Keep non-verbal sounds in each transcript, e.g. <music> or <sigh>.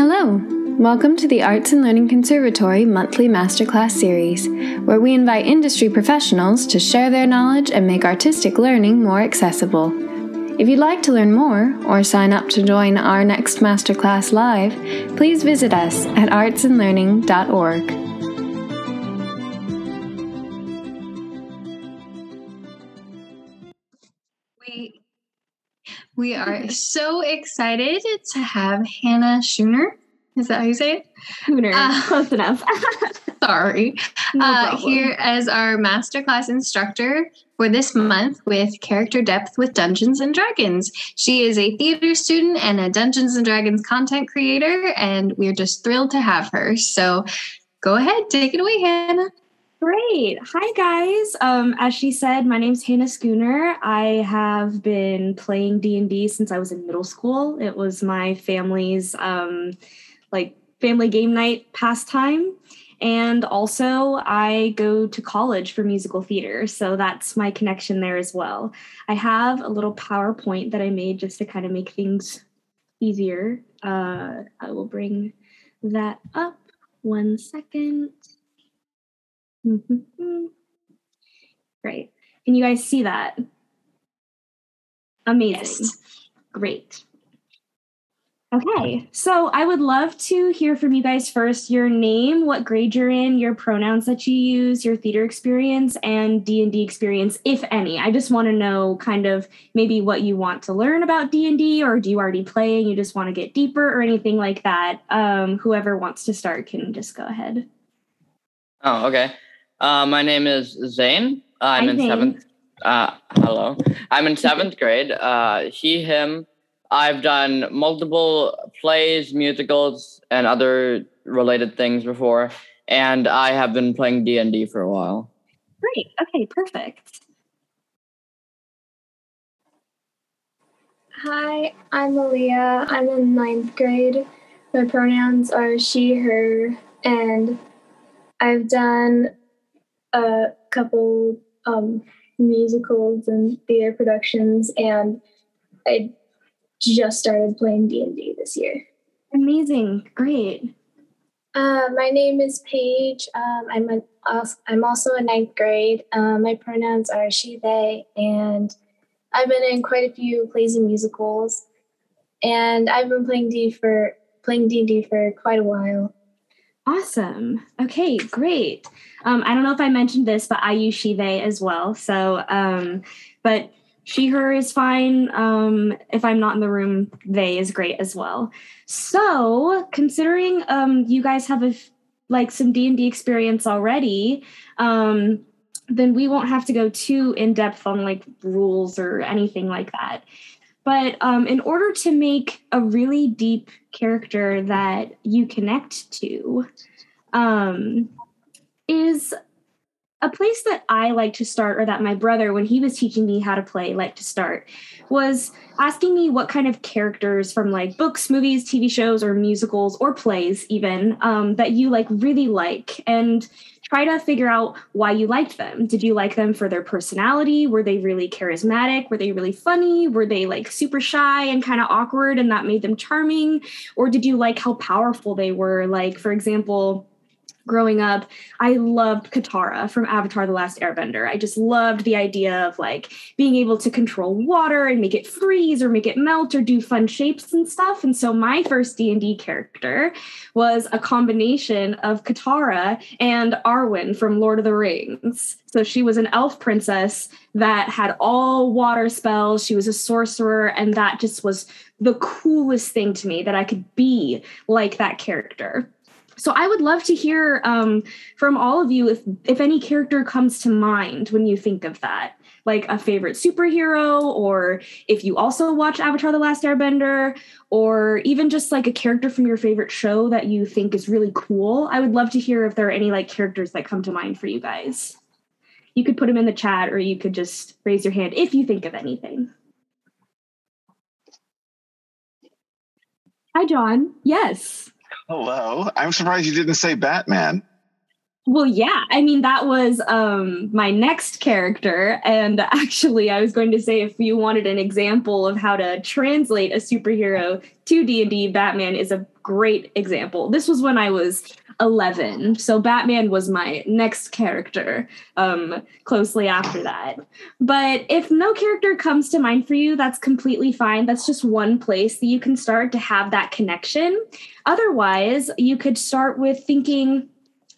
Hello! Welcome to the Arts and Learning Conservatory monthly masterclass series, where we invite industry professionals to share their knowledge and make artistic learning more accessible. If you'd like to learn more or sign up to join our next masterclass live, please visit us at artsandlearning.org. we are <laughs> so excited to have Hannah Schooner. Is that how you say it? Schooner. Uh, <laughs> Close enough. <laughs> Sorry. No uh, here as our masterclass instructor for this month with Character Depth with Dungeons and Dragons. She is a theater student and a Dungeons and Dragons content creator, and we're just thrilled to have her. So go ahead, take it away, Hannah. Great. Hi, guys. Um, as she said, my name's Hannah Schooner. I have been playing D&D since I was in middle school. It was my family's um, like family game night pastime. And also, I go to college for musical theater. So that's my connection there as well. I have a little PowerPoint that I made just to kind of make things easier. Uh, I will bring that up. One second. Mhm. Great. Can you guys see that? Amazing. Great. Okay, so I would love to hear from you guys first. Your name, what grade you're in, your pronouns that you use, your theater experience, and D and D experience, if any. I just want to know kind of maybe what you want to learn about D and D, or do you already play and you just want to get deeper, or anything like that. Um, whoever wants to start can just go ahead. Oh, okay. Uh, my name is Zane. I'm Hi, in Zane. seventh. Uh, hello. I'm in seventh grade. Uh, he, him. I've done multiple plays, musicals, and other related things before, and I have been playing D and D for a while. Great. Okay, perfect. Hi, I'm Aaliyah. I'm in ninth grade. My pronouns are she, her, and I've done a couple um, musicals and theater productions, and I just started playing D and D this year. Amazing. Great. Uh, my name is Paige. Um, I'm a, als- I'm also in ninth grade. Uh, my pronouns are she, they, and I've been in quite a few plays and musicals, and I've been playing D for playing D and D for quite a while. Awesome. Okay, great. Um, I don't know if I mentioned this, but I use she, they as well. So, um, but she, her is fine. Um, if I'm not in the room, they is great as well. So, considering um, you guys have a like some D and D experience already, um, then we won't have to go too in depth on like rules or anything like that. But um, in order to make a really deep character that you connect to, um, is a place that I like to start, or that my brother, when he was teaching me how to play, liked to start, was asking me what kind of characters from like books, movies, TV shows, or musicals, or plays, even um, that you like really like, and try to figure out why you liked them. Did you like them for their personality? Were they really charismatic? Were they really funny? Were they like super shy and kind of awkward and that made them charming? Or did you like how powerful they were? Like, for example, growing up, I loved Katara from Avatar The Last Airbender. I just loved the idea of like being able to control water and make it freeze or make it melt or do fun shapes and stuff. And so my first D&D character was a combination of Katara and Arwen from Lord of the Rings. So she was an elf princess that had all water spells. She was a sorcerer and that just was the coolest thing to me that I could be like that character. So I would love to hear um, from all of you if if any character comes to mind when you think of that, like a favorite superhero, or if you also watch Avatar: The Last Airbender, or even just like a character from your favorite show that you think is really cool. I would love to hear if there are any like characters that come to mind for you guys. You could put them in the chat, or you could just raise your hand if you think of anything. Hi, John. Yes. Hello. I'm surprised you didn't say Batman. Well, yeah. I mean, that was um, my next character, and <laughs> actually, I was going to say if you wanted an example of how to translate a superhero to D and D, Batman is a great example. This was when I was 11. So Batman was my next character um, closely after that. But if no character comes to mind for you, that's completely fine. That's just one place that you can start to have that connection. Otherwise, you could start with thinking,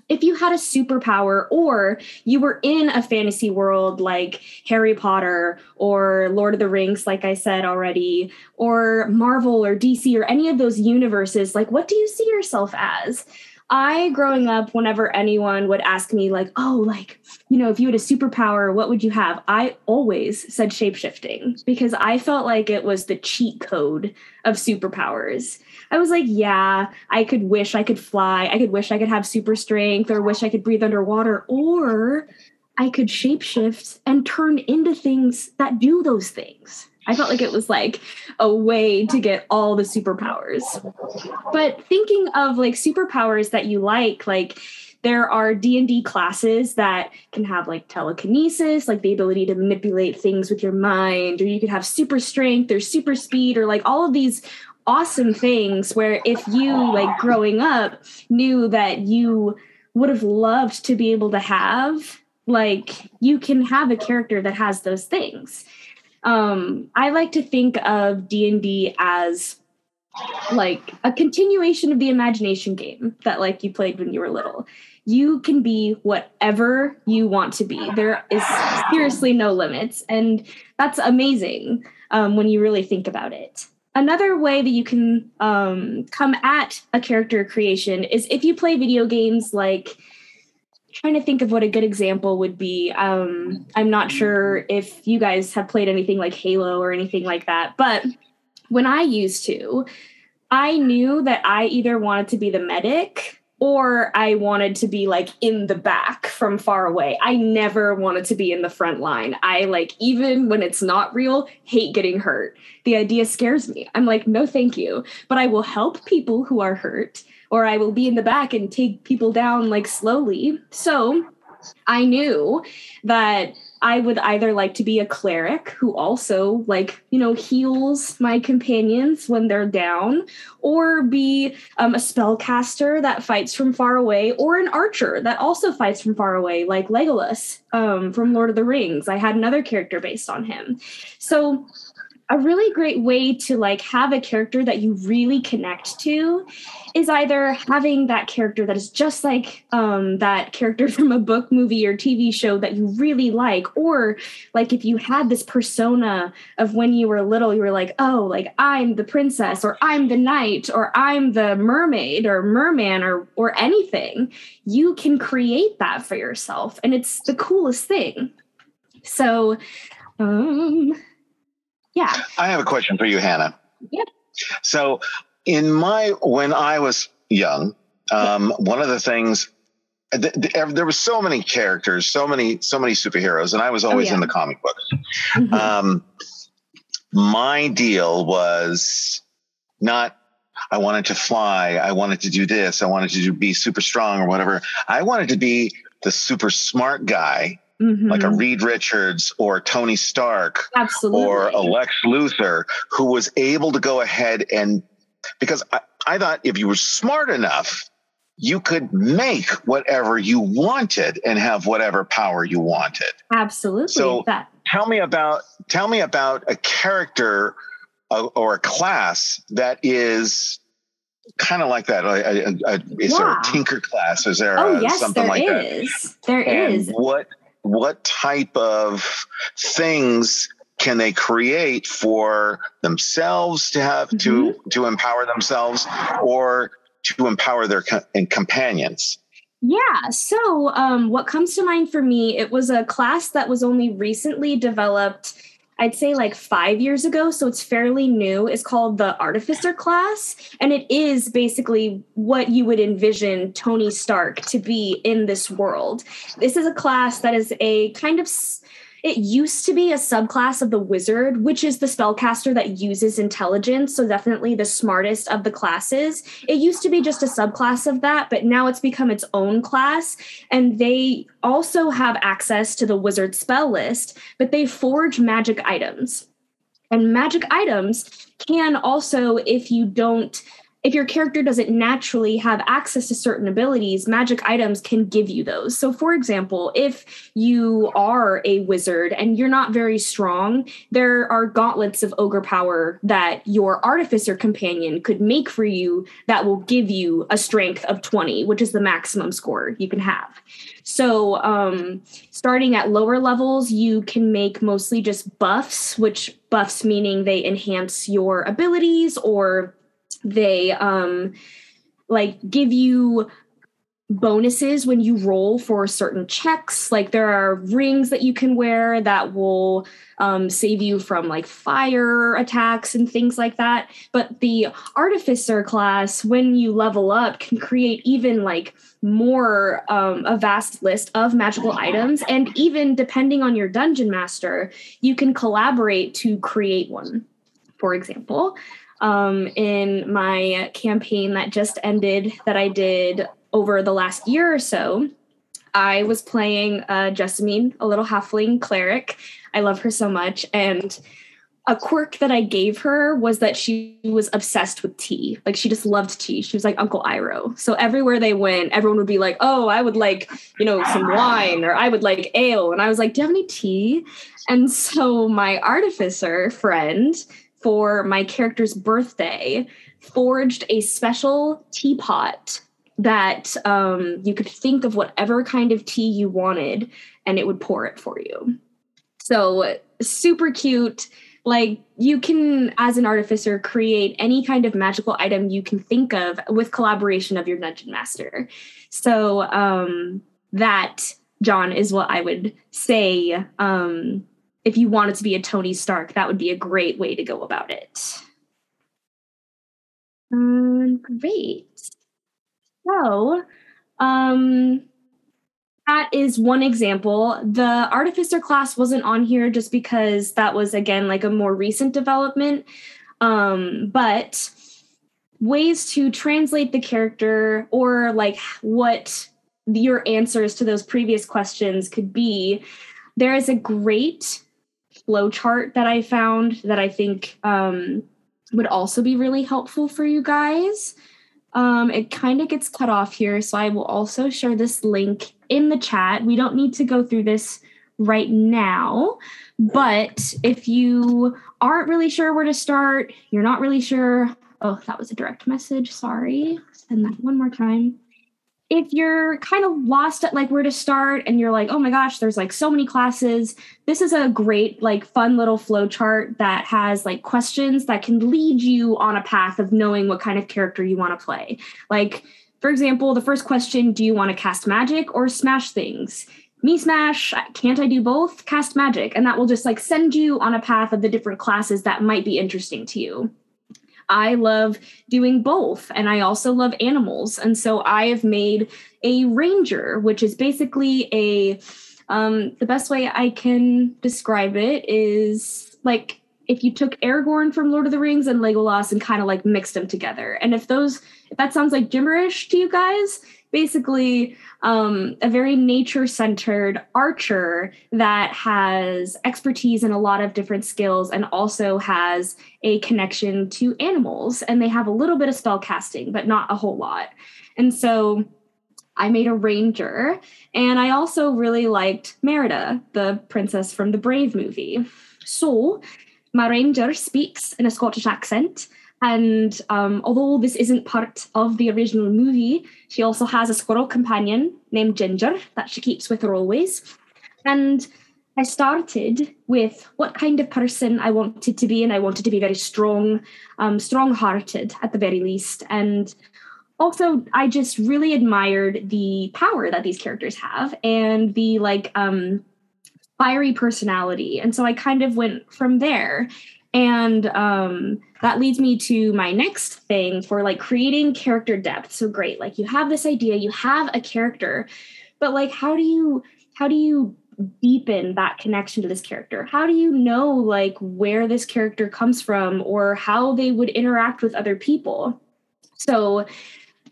if you had a superpower or you were in a fantasy world like Harry Potter or Lord of the Rings, like I said already, or Marvel or DC or any of those universes, like what do you see yourself as? I, growing up, whenever anyone would ask me, like, oh, like, you know, if you had a superpower, what would you have? I always said shapeshifting because I felt like it was the cheat code of superpowers. I was like, yeah, I could wish I could fly. I could wish I could have super strength or wish I could breathe underwater or I could shapeshift and turn into things that do those things. I felt like it was like a way to get all the superpowers. But thinking of like superpowers that you like, like there are d&d classes that can have like telekinesis like the ability to manipulate things with your mind or you could have super strength or super speed or like all of these awesome things where if you like growing up knew that you would have loved to be able to have like you can have a character that has those things um i like to think of d&d as like a continuation of the imagination game that like you played when you were little. You can be whatever you want to be. There is seriously no limits and that's amazing um, when you really think about it. Another way that you can um, come at a character creation is if you play video games like trying to think of what a good example would be um, i'm not sure if you guys have played anything like halo or anything like that but when i used to i knew that i either wanted to be the medic or I wanted to be like in the back from far away. I never wanted to be in the front line. I like, even when it's not real, hate getting hurt. The idea scares me. I'm like, no, thank you. But I will help people who are hurt, or I will be in the back and take people down like slowly. So I knew that I would either like to be a cleric who also like, you know, heals my companions when they're down, or be um, a spellcaster that fights from far away, or an archer that also fights from far away, like Legolas um, from Lord of the Rings. I had another character based on him. So a really great way to like have a character that you really connect to is either having that character that is just like um, that character <laughs> from a book movie or tv show that you really like or like if you had this persona of when you were little you were like oh like i'm the princess or i'm the knight or i'm the mermaid or merman or or anything you can create that for yourself and it's the coolest thing. So um yeah. I have a question for you, Hannah. Yep. So, in my when I was young, um, one of the things th- th- there were so many characters, so many, so many superheroes, and I was always oh, yeah. in the comic books. Mm-hmm. Um, my deal was not. I wanted to fly. I wanted to do this. I wanted to do, be super strong or whatever. I wanted to be the super smart guy mm-hmm. like a Reed Richards or Tony Stark Absolutely. or a Lex Luthor who was able to go ahead and because I, I thought if you were smart enough, you could make whatever you wanted and have whatever power you wanted. Absolutely. So that. tell me about tell me about a character uh, or a class that is kind of like that. A, a, a, is yeah. there a tinker class? Is there oh, a, yes, something there like is. that? There and is. What what type of things can they create for themselves to have mm-hmm. to to empower themselves or to empower their co- companions yeah so um, what comes to mind for me it was a class that was only recently developed I'd say like five years ago, so it's fairly new. It's called the Artificer class, and it is basically what you would envision Tony Stark to be in this world. This is a class that is a kind of it used to be a subclass of the wizard, which is the spellcaster that uses intelligence. So, definitely the smartest of the classes. It used to be just a subclass of that, but now it's become its own class. And they also have access to the wizard spell list, but they forge magic items. And magic items can also, if you don't if your character doesn't naturally have access to certain abilities, magic items can give you those. So, for example, if you are a wizard and you're not very strong, there are gauntlets of ogre power that your artificer companion could make for you that will give you a strength of 20, which is the maximum score you can have. So, um, starting at lower levels, you can make mostly just buffs, which buffs meaning they enhance your abilities or they um like give you bonuses when you roll for certain checks. Like there are rings that you can wear that will um, save you from like fire attacks and things like that. But the artificer class, when you level up, can create even like more um, a vast list of magical items. And even depending on your dungeon master, you can collaborate to create one. For example, um, in my campaign that just ended that I did over the last year or so. I was playing uh, Jessamine, a little halfling cleric. I love her so much. And a quirk that I gave her was that she was obsessed with tea. Like she just loved tea. She was like Uncle Iroh. So everywhere they went, everyone would be like, "Oh, I would like, you know, some wine or I would like ale." And I was like, "Do you have any tea?" And so my artificer friend for my character's birthday forged a special teapot that um, you could think of whatever kind of tea you wanted and it would pour it for you. So, super cute. Like, you can, as an artificer, create any kind of magical item you can think of with collaboration of your dungeon master. So, um, that, John, is what I would say um, if you wanted to be a Tony Stark, that would be a great way to go about it. Um, great. So, um, that is one example. The Artificer class wasn't on here just because that was, again, like a more recent development. Um, but ways to translate the character or like what your answers to those previous questions could be there is a great flow chart that I found that I think um, would also be really helpful for you guys. Um, it kind of gets cut off here, so I will also share this link in the chat. We don't need to go through this right now, but if you aren't really sure where to start, you're not really sure. Oh, that was a direct message. Sorry. Send that one more time if you're kind of lost at like where to start and you're like oh my gosh there's like so many classes this is a great like fun little flow chart that has like questions that can lead you on a path of knowing what kind of character you want to play. Like for example the first question do you want to cast magic or smash things? Me smash can't i do both? Cast magic and that will just like send you on a path of the different classes that might be interesting to you I love doing both. And I also love animals. And so I have made a ranger, which is basically a, um, the best way I can describe it is like if you took Aragorn from Lord of the Rings and Legolas and kind of like mixed them together. And if those, if that sounds like gibberish to you guys, basically um, a very nature centered archer that has expertise in a lot of different skills and also has a connection to animals. And they have a little bit of spell casting, but not a whole lot. And so I made a ranger. And I also really liked Merida, the princess from the Brave movie. So my ranger speaks in a Scottish accent and um, although this isn't part of the original movie, she also has a squirrel companion named Ginger that she keeps with her always. And I started with what kind of person I wanted to be, and I wanted to be very strong, um, strong-hearted at the very least. And also, I just really admired the power that these characters have and the like um, fiery personality. And so I kind of went from there. And um, that leads me to my next thing for like creating character depth. So great, like you have this idea, you have a character, but like how do you how do you deepen that connection to this character? How do you know like where this character comes from or how they would interact with other people? So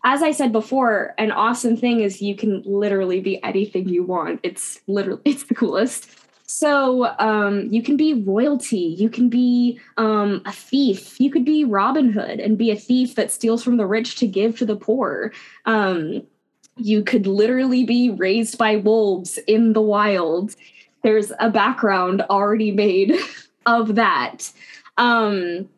as I said before, an awesome thing is you can literally be anything you want. It's literally <laughs> it's the coolest. So um, you can be royalty, you can be um, a thief, you could be Robin Hood and be a thief that steals from the rich to give to the poor. Um, you could literally be raised by wolves in the wild. There's a background already made <laughs> of that. Um,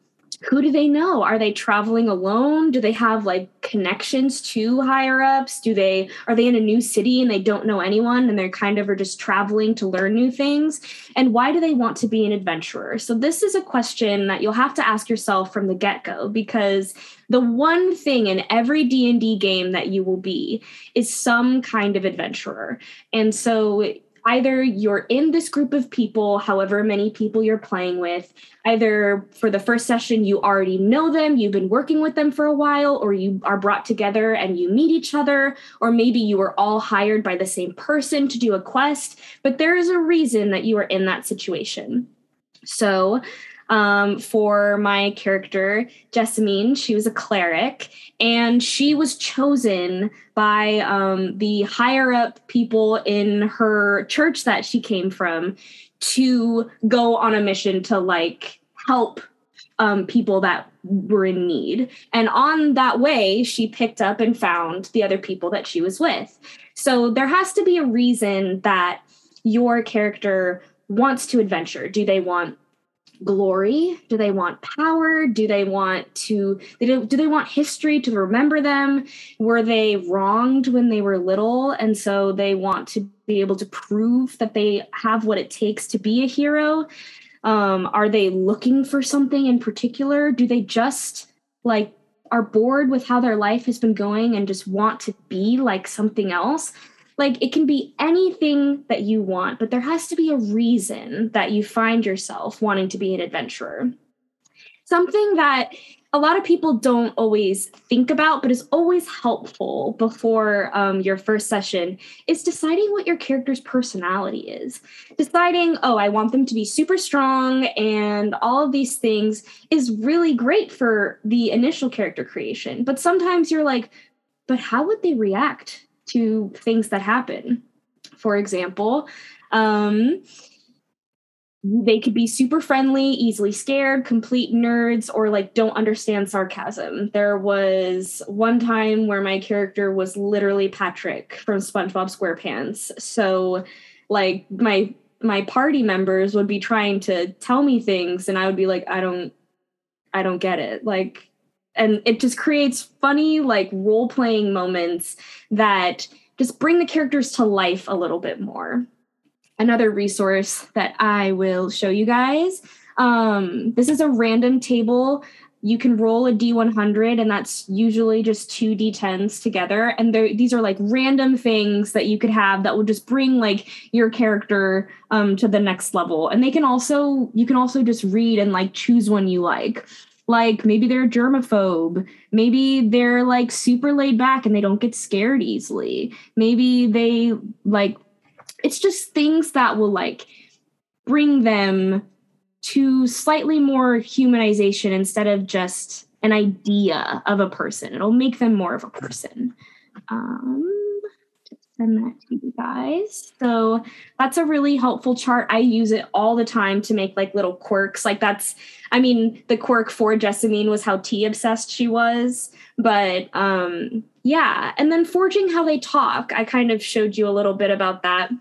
who do they know? Are they traveling alone? Do they have like connections to higher ups? Do they are they in a new city and they don't know anyone and they're kind of are just traveling to learn new things? And why do they want to be an adventurer? So this is a question that you'll have to ask yourself from the get-go because the one thing in every D&D game that you will be is some kind of adventurer. And so either you're in this group of people, however many people you're playing with, either for the first session, you already know them, you've been working with them for a while, or you are brought together and you meet each other, or maybe you were all hired by the same person to do a quest, but there is a reason that you are in that situation. So, um, for my character, Jessamine. She was a cleric, and she was chosen by um, the higher up people in her church that she came from to go on a mission to like help um, people that were in need. And on that way, she picked up and found the other people that she was with. So there has to be a reason that your character wants to adventure. Do they want glory? Do they want power? Do they want to do they want history to remember them? Were they wronged when they were little and so they want to be able to prove that they have what it takes to be a hero? Um, are they looking for something in particular? Do they just like are bored with how their life has been going and just want to be like something else? Like it can be anything that you want, but there has to be a reason that you find yourself wanting to be an adventurer. Something that a lot of people don't always think about, but is always helpful before um, your first session is deciding what your character's personality is. Deciding, oh, I want them to be super strong and all of these things is really great for the initial character creation. But sometimes you're like, but how would they react to things that happen. For example, um, they could be super friendly, easily scared, complete nerds, or like don't understand sarcasm. There was one time where my character was literally Patrick from SpongeBob SquarePants. So, like, my my party members would be trying to tell me things and I would be like I don't I don't get it. Like and it just creates funny like role playing moments that just bring the characters to life a little bit more. Another resource that i will show you guys um, this is a random table. You can roll a d100 and that's usually just two d10s together. And these are like random things that you could have that will just bring like your character um, to the next level. And they can also you can also just read and like choose one you like like maybe they're a germaphobe. Maybe they're like super laid back and they don't get scared easily. Maybe they like it's just things that will like bring them to slightly more humanization instead of just an idea of a person. It'll make them more of a person. Um send that to you guys. So that's a really helpful chart. I use it all the time to make like little quirks. Like that's, I mean, the quirk for Jessamine was how tea obsessed she was. But um yeah, and then forging how they talk. I kind of showed you a little bit about that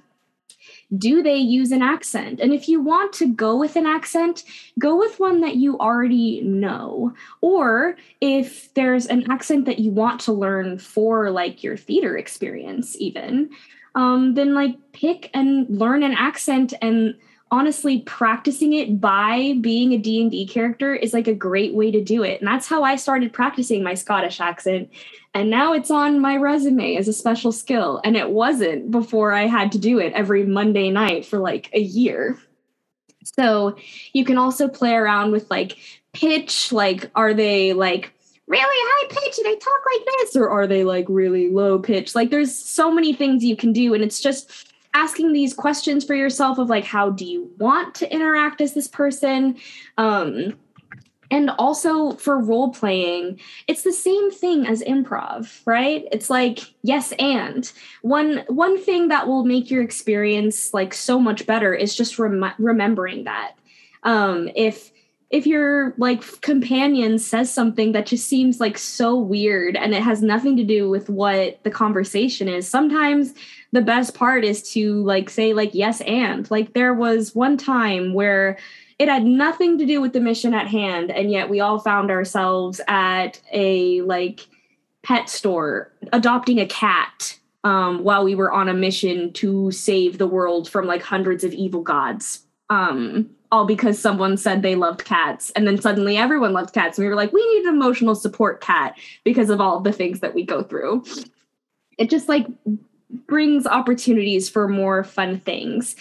do they use an accent? And if you want to go with an accent, go with one that you already know. Or if there's an accent that you want to learn for like your theater experience, even, um, then like pick and learn an accent and honestly practicing it by being a d&d character is like a great way to do it. And that's how i started practicing my scottish accent. And now it's on my resume as a special skill. And it wasn't before i had to do it every monday night for like a year. So you can also play around with like pitch like are they like really high pitch and they talk like this? Or are they like really low pitch? Like there's so many things you can do. And it's just asking these questions for yourself of like how do you want to interact as this person? Um and also for role playing it's the same thing as improv right? It's like yes and. One one thing that will make your experience like so much better is just rem- remembering that. Um if if your like companion says something that just seems like so weird and it has nothing to do with what the conversation is sometimes the best part is to like say like yes and. Like there was one time where it had nothing to do with the mission at hand and yet we all found ourselves at a like pet store adopting a cat um, while we were on a mission to save the world from like hundreds of evil gods. Um, all because someone said they loved cats and then suddenly everyone loved cats and we were like we need an emotional support cat because of all the things that we go through it just like brings opportunities for more fun things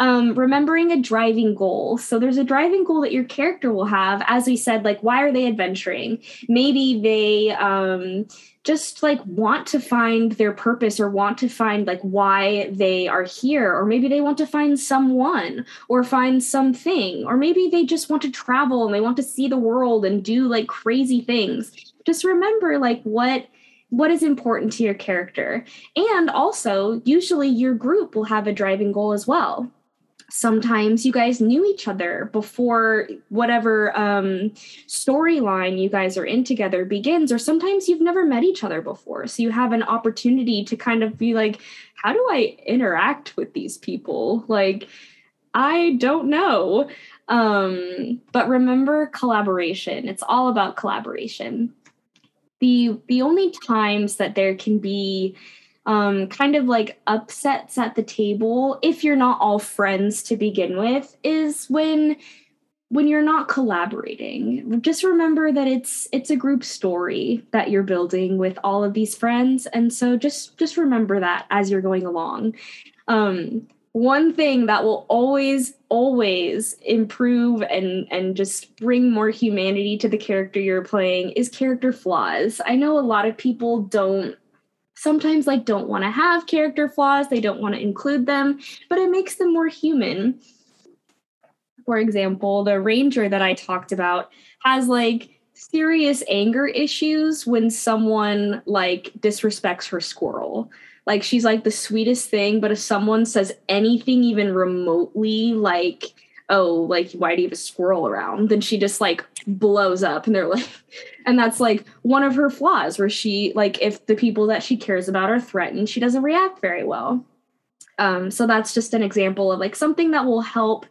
um, remembering a driving goal. So there's a driving goal that your character will have. As we said, like, why are they adventuring? Maybe they um, just like want to find their purpose or want to find like why they are here. Or maybe they want to find someone or find something. Or maybe they just want to travel and they want to see the world and do like crazy things. Just remember like what what is important to your character. And also, usually your group will have a driving goal as well sometimes you guys knew each other before whatever um, storyline you guys are in together begins or sometimes you've never met each other before. So you have an opportunity to kind of be like how do i interact with these people? Like i don't know. Um, but remember collaboration. It's all about collaboration. The the only times that there can be um, kind of like upsets at the table if you're not all friends to begin with is when when you're not collaborating. Just remember that it's it's a group story that you're building with all of these friends and so just just remember that as you're going along. Um, one thing that will always always improve and and just bring more humanity to the character you're playing is character flaws. I know a lot of people don't sometimes like don't want to have character flaws they don't want to include them but it makes them more human. For example the ranger that i talked about has like serious anger issues when someone like disrespects her squirrel. Like she's like the sweetest thing but if someone says anything even remotely like oh, like, why do you have a squirrel around? Then she just like blows up and they're like, <laughs> and that's like one of her flaws where she, like, if the people that she cares about are threatened, she doesn't react very well. Um, so that's just an example of like something that will help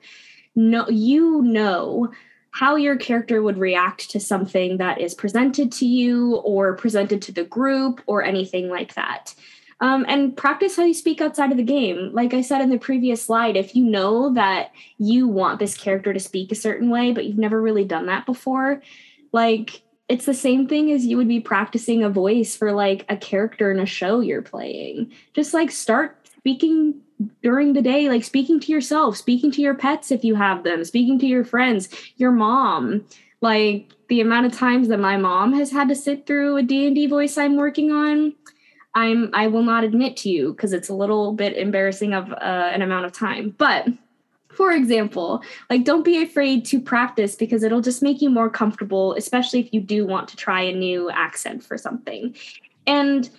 know you know how your character would react to something that is presented to you or presented to the group or anything like that. Um, and practice how you speak outside of the game. Like I said in the previous slide, if you know that you want this character to speak a certain way, but you've never really done that before, like it's the same thing as you would be practicing a voice for like a character in a show you're playing. Just like start speaking during the day, like speaking to yourself, speaking to your pets if you have them, speaking to your friends, your mom. Like the amount of times that my mom has had to sit through a D&D voice I'm working on, I'm I will not admit to you because it's a little bit embarrassing of uh, an amount of time. But for example, like don't be afraid to practice because it'll just make you more comfortable, especially if you do want to try a new accent for something. And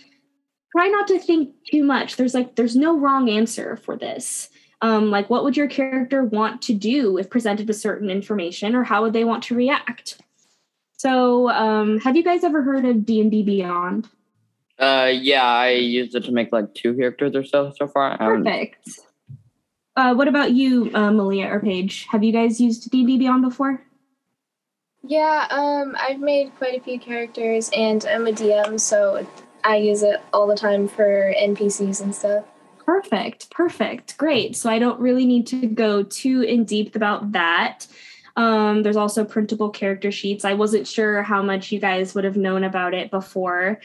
try not to think too much. There's like there's no wrong answer for this. Um, like what would your character want to do if presented with certain information or how would they want to react so um, have you guys ever heard of d&d beyond uh, yeah, I used it to make like two characters or so so far. Perfect. Uh, what about you, uh, Malia or Paige? Have you guys used D&D Beyond before? Yeah, um, I've made quite a few characters, and I'm a DM, so I use it all the time for NPCs and stuff. Perfect, perfect, great. So I don't really need to go too in deep about that. Um, there's also printable character sheets. I wasn't sure how much you guys would have known about it before.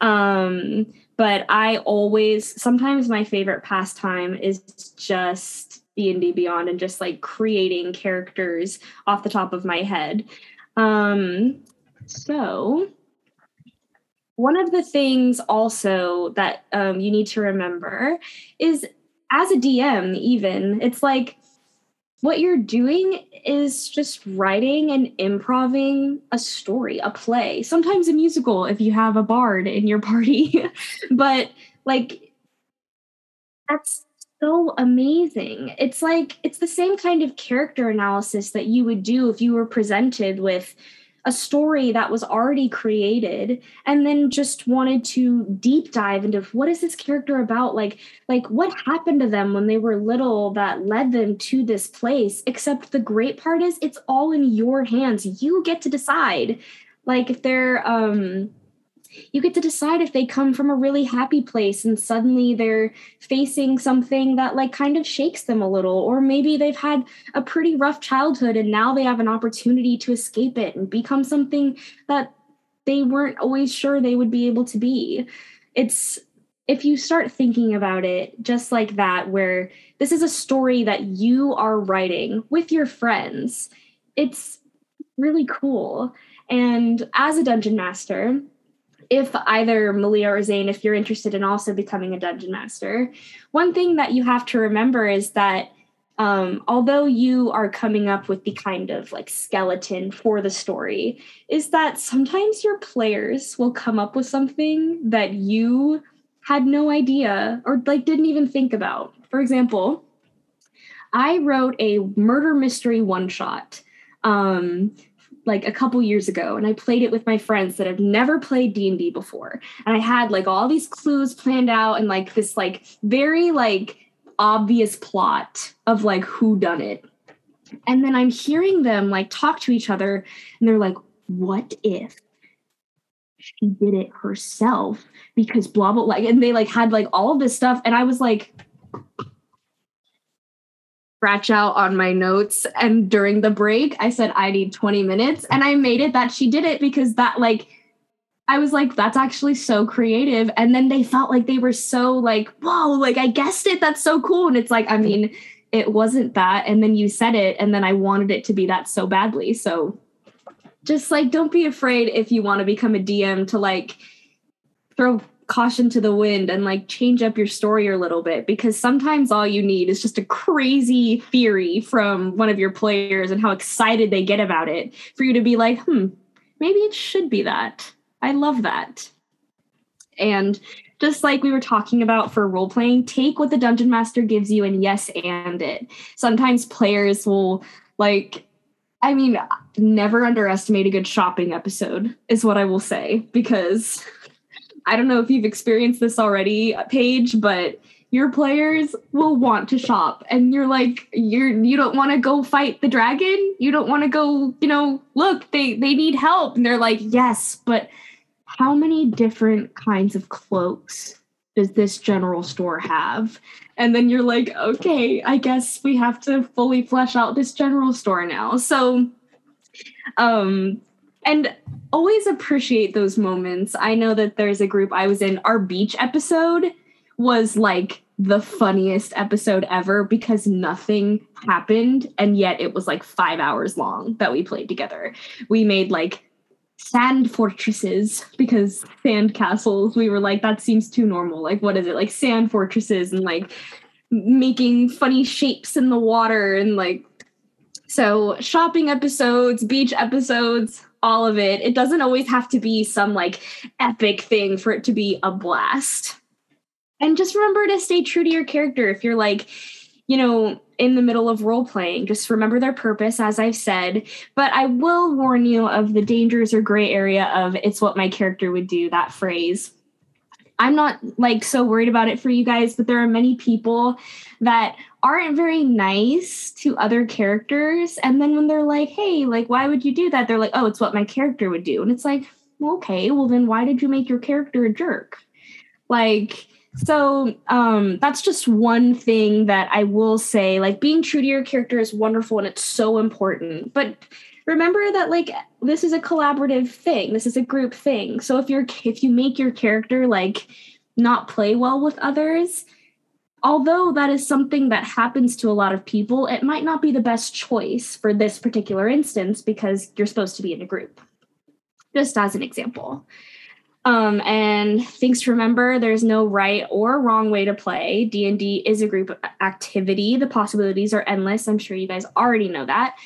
Um, but I always sometimes my favorite pastime is just D&D Beyond and just like creating characters off the top of my head. Um, so one of the things also that um, you need to remember is as a DM, even it's like what you're doing is just writing and improving a story, a play, sometimes a musical if you have a bard in your <laughs> party. but like, that's so amazing. It's like, it's the same kind of character analysis that you would do if you were presented with a story that was already created and then just wanted to deep dive into what is this character about? Like like what happened to them when they were little that led them to this place? Except the great part is it's all in your hands. You get to decide. Like if they're um you get to decide if they come from a really happy place and suddenly they're facing something that like kind of shakes them a little. Or maybe they've had a pretty rough childhood and now they have an opportunity to escape it and become something that they weren't always sure they would be able to be. It's if you start thinking about it just like that where this is a story that you are writing with your friends it's really cool. And as a dungeon master if either Malia or Zane, if you're interested in also becoming a dungeon master, one thing that you have to remember is that um, although you are coming up with the kind of like skeleton for the story, is that sometimes your players will come up with something that you had no idea or like didn't even think about. For example, I wrote a murder mystery one shot um, like a couple years ago and I played it with my friends that have never played D&D before. And I had like all these clues planned out and like this like very like obvious plot of like who done it. And then I'm hearing them like talk to each other and they're like what if she did it herself because blah blah like and they like had like all of this stuff and I was like scratch out on my notes. And during the break i said i need 20 minutes. And i made it that she did it because that like i was like that's actually so creative. And then they felt like they were so like whoa like i guessed it. That's so cool. And it's like i mean it wasn't that. And then you said it and then i wanted it to be that so badly. So just like don't be afraid if you want to become a dm to like throw caution to the wind and like change up your story a little bit because sometimes all you need is just a crazy theory from one of your players and how excited they get about it for you to be like, hmm, maybe it should be that. I love that. And just like we were talking about for role playing, take what the dungeon master gives you and yes and it. Sometimes players will like I mean, never underestimate a good shopping episode is what I will say because I don't know if you've experienced this already, Paige, but your players will want to shop and you're like you're you don't want to go fight the dragon. You don't want to go you know look they they need help. And they're like yes but how many different kinds of cloaks does this general store have? And then you're like okay i guess we have to fully flesh out this general store now. So um and always appreciate those moments. I know that there's a group I was in, our beach episode was like the funniest episode ever because nothing happened and yet it was like 5 hours long that we played together. We made like sand fortresses because sand castles we were like that seems too normal like what is it like sand fortresses and like making funny shapes in the water and like so shopping episodes beach episodes all of it. It doesn't always have to be some like epic thing for it to be a blast. And just remember to stay true to your character. If you're like, you know, in the middle of role playing, just remember their purpose, as I've said. But I will warn you of the dangers or gray area of it's what my character would do, that phrase. I'm not like so worried about it for you guys, but there are many people that aren't very nice to other characters. And then when they're like, hey, like, why would you do that? They're like, oh, it's what my character would do. And it's like, okay, well, then why did you make your character a jerk? Like, so um, that's just one thing that I will say. Like, being true to your character is wonderful and it's so important. But remember that like this is a collaborative thing this is a group thing so if you're if you make your character like not play well with others although that is something that happens to a lot of people it might not be the best choice for this particular instance because you're supposed to be in a group just as an example Um, and things to remember: there's no right or wrong way to play. D and D is a group activity. The possibilities are endless. I'm sure you guys already know that.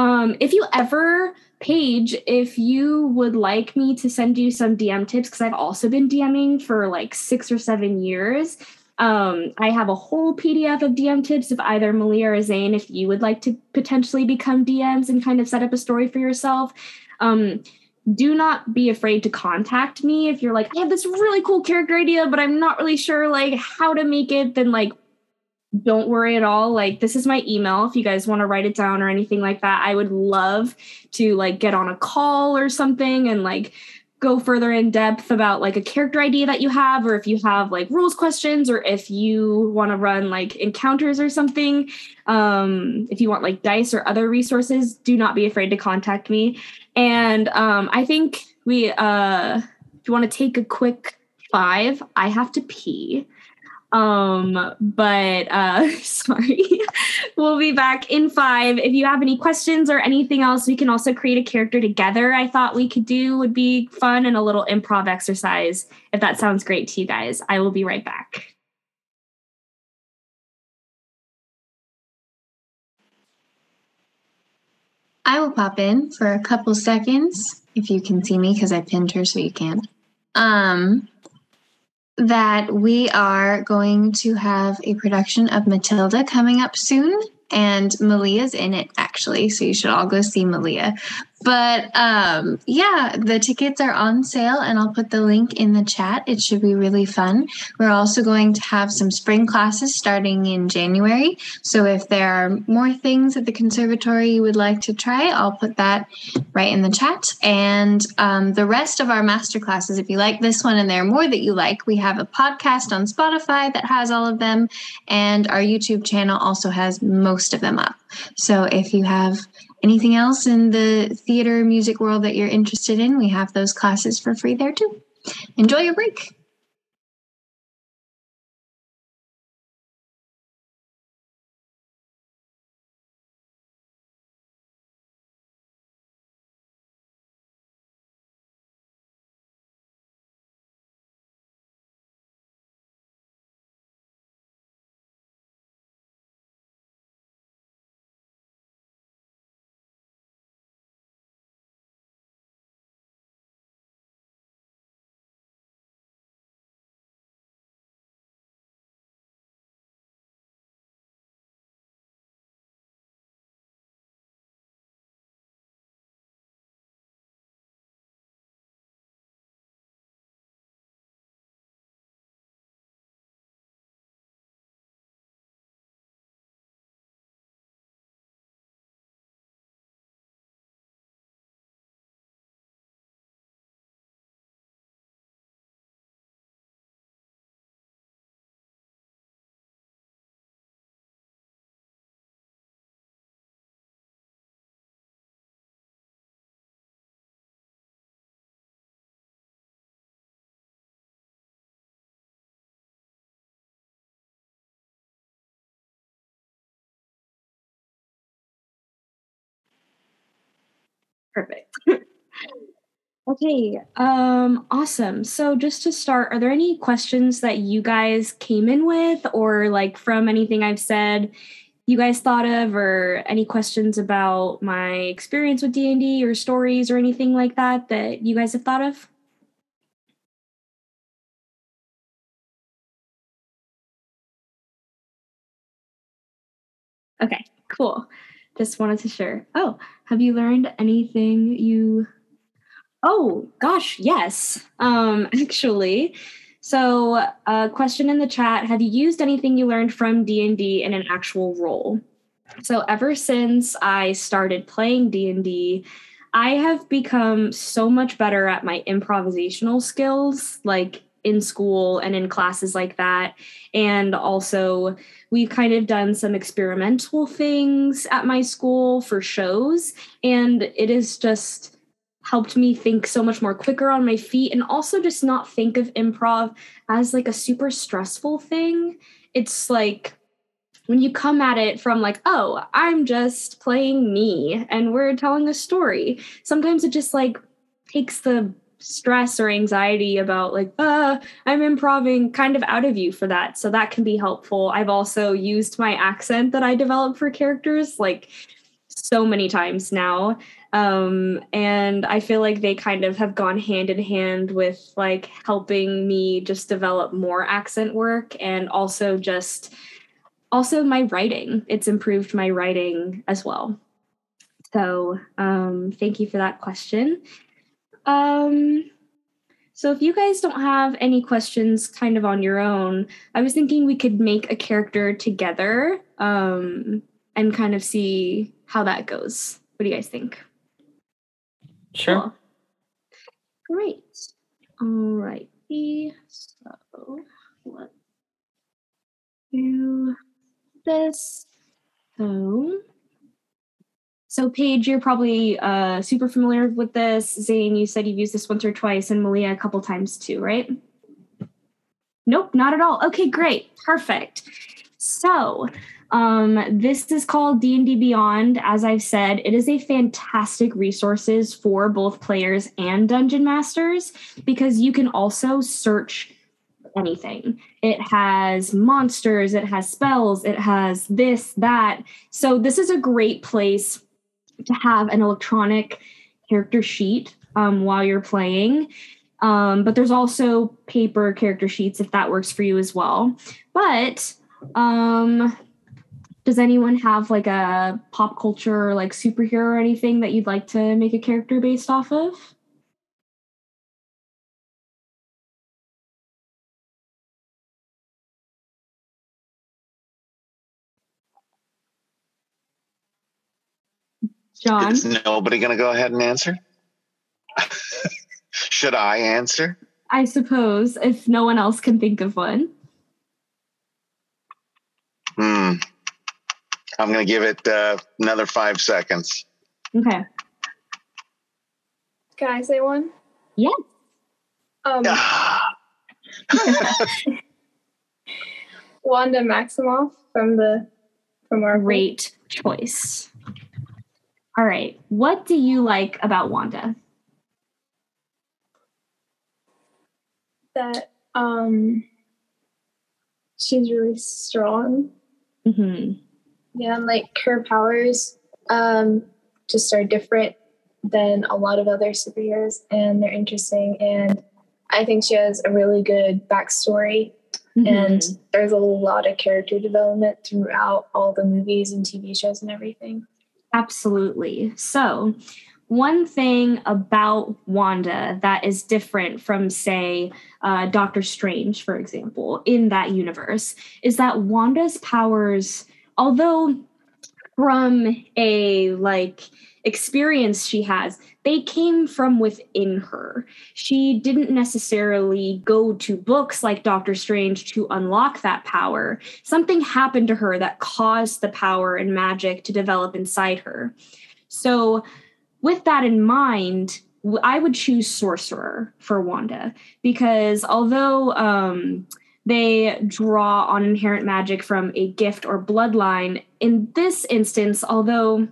Um, if you ever Paige, if you would like me to send you some DM tips, because I've also been DMing for like six or seven years. Um, I have a whole PDF of DM tips of either Malia or Zane if you would like to potentially become DMs and kind of set up a story for yourself. Um, do not be afraid to contact me if you're like, I have this really cool character idea, but I'm not really sure like how to make it. Then like, don't worry at all. Like, this is my email. If you guys want to write it down or anything like that, I would love to like get on a call or something and like go further in depth about like a character idea that you have or if you have like rules questions or if you want to run like encounters or something um if you want like dice or other resources do not be afraid to contact me and um i think we uh if you want to take a quick five i have to pee um, but uh <laughs> sorry. we'll be back in five. If you have any questions or anything else, we can also create a character together. I thought we could do would be fun and a little improv exercise. If that sounds great to you guys, I will be right back. I will pop in for a couple seconds if you can see me because I pinned her so you can't. Um, that we are going to have a production of Matilda coming up soon, and Malia's in it actually, so you should all go see Malia. But um, yeah, the tickets are on sale, and I'll put the link in the chat. It should be really fun. We're also going to have some spring classes starting in January. So if there are more things at the conservatory you would like to try, I'll put that right in the chat. And um, the rest of our master classes, if you like this one and there are more that you like, we have a podcast on Spotify that has all of them, and our YouTube channel also has most of them up. So if you have anything else in the theater music world that you're interested in, we have those classes for free there too. Enjoy your break. Perfect. okay. Um, awesome. So just to start, are there any questions that you guys came in with or like from anything I've said you guys thought of or any questions about my experience with D&D or stories or anything like that that you guys have thought of? Okay, cool just wanted to share. Oh, have you learned anything you Oh, gosh, yes. Um <laughs> actually, so a question in the chat, have you used anything you learned from D&D in an actual role? So ever since I started playing D&D, I have become so much better at my improvisational skills like in school and in classes like that. And also we've kind of done some experimental things at my school for shows and it has just helped me think so much more quicker on my feet and also just not think of improv as like a super stressful thing. It's like when you come at it from like oh i'm just playing me and we're telling a story sometimes it just like takes the stress or anxiety about like uh i'm improving kind of out of you for that. So that can be helpful. I've also used my accent that i developed for characters like so many times now. Um and i feel like they kind of have gone hand in hand with like helping me just develop more accent work and also just also my writing. It's improved my writing as well. So um thank you for that question um, so if you guys don't have any questions kind of on your own, I was thinking we could make a character together um, and kind of see how that goes. What do you guys think? Sure. Cool. Great. All right. righty. So let's do this. So so, Paige, you're probably uh, super familiar with this. Zane, you said you've used this once or twice, and Malia a couple times too, right? Nope, not at all. Okay, great, perfect. So, um, this is called D&D Beyond. As I've said, it is a fantastic resources for both players and dungeon masters because you can also search anything. It has monsters, it has spells, it has this, that. So this is a great place to have an electronic character sheet um, while you're playing. Um, but there's also paper character sheets if that works for you as well. But um, does anyone have like a pop culture like superhero or anything that you'd like to make a character based off of? John? Is nobody going to go ahead and answer? <laughs> Should I answer? I suppose, if no one else can think of one. Hmm. I'm going to give it uh, another five seconds. Okay. Can I say one? Yeah. Um, <laughs> Wanda Maximoff from the from our great choice. All right. What do you like about Wanda? That um she's really strong. Mm-hmm. Yeah, and like her powers um just are different than a lot of other superheroes and they're interesting and I think she has a really good backstory mm-hmm. and there's a lot of character development throughout all the movies and TV shows and everything. Absolutely. So, one thing about Wanda that is different from, say, uh, Doctor Strange, for example, in that universe, is that Wanda's powers, although from a like experience she has, they came from within her. She didn't necessarily go to books like Doctor Strange to unlock that power. Something happened to her that caused the power and magic to develop inside her. So, with that in mind, I would choose Sorcerer for Wanda because although um, they draw on inherent magic from a gift or bloodline, in this instance, although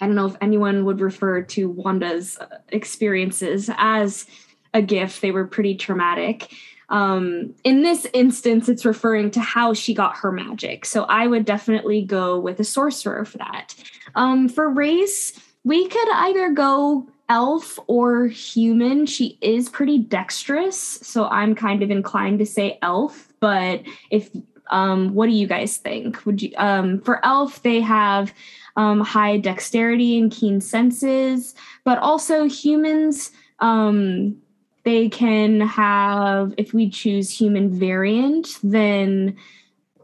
I don't know if anyone would refer to Wanda's experiences as a gift. They were pretty traumatic. Um, in this instance, it's referring to how she got her magic. So I would definitely go with a sorcerer for that. Um, for race, we could either go elf or human. She is pretty dexterous. So I'm kind of inclined to say elf. But if um, what do you guys think? Would you um, for elf they have um, high dexterity and keen senses, but also humans. Um, they can have, if we choose human variant, then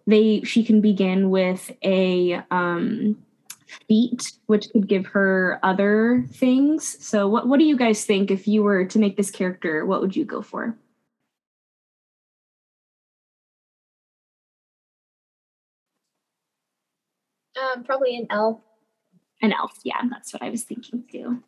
they she can begin with a um, feat, which could give her other things. So, what what do you guys think if you were to make this character? What would you go for? Um, probably an elf. An elf, yeah, that's what I was thinking too.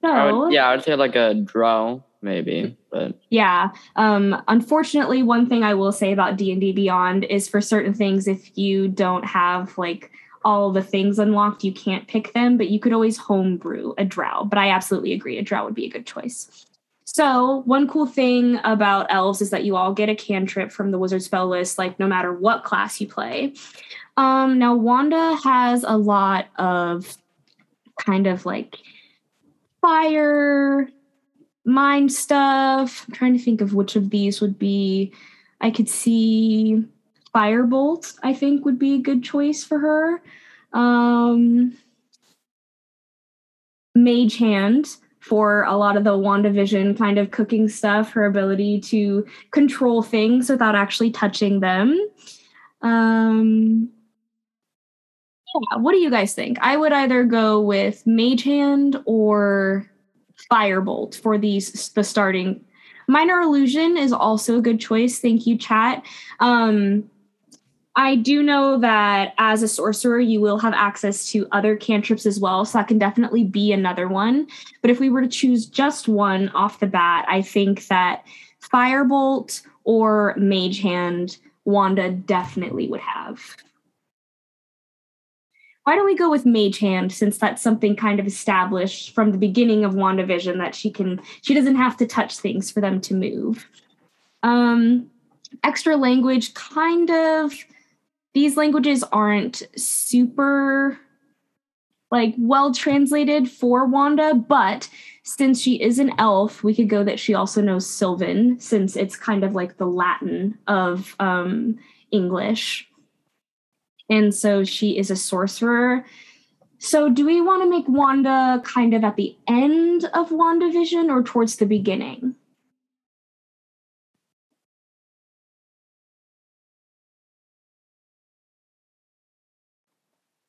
So I would, yeah, I would say like a drow maybe but yeah um unfortunately one thing i will say about d&d beyond is for certain things if you don't have like all the things unlocked you can't pick them but you could always homebrew a drow but i absolutely agree a drow would be a good choice So, one cool thing about elves is that you all get a cantrip from the wizard spell list, like no matter what class you play. Um, now, Wanda has a lot of kind of like fire, mind stuff. I'm trying to think of which of these would be. I could see Firebolt, I think, would be a good choice for her. Um, Mage Hand for a lot of the WandaVision kind of cooking stuff, her ability to control things without actually touching them. Um, yeah, what do you guys think? I would either go with Mage Hand or Firebolt for these the starting. Minor Illusion is also a good choice. Thank you, chat. Um, I do know that as a sorcerer, you will have access to other cantrips as well. So that can definitely be another one. But if we were to choose just one off the bat, I think that Firebolt or Mage Hand, Wanda definitely would have. Why don't we go with Mage Hand since that's something kind of established from the beginning of WandaVision that she can she doesn't have to touch things for them to move. Um extra language kind of these languages aren't super like well translated for Wanda, but since she is an elf, we could go that she also knows Sylvan, since it's kind of like the Latin of um, English. And so she is a sorcerer. So, do we want to make Wanda kind of at the end of WandaVision or towards the beginning?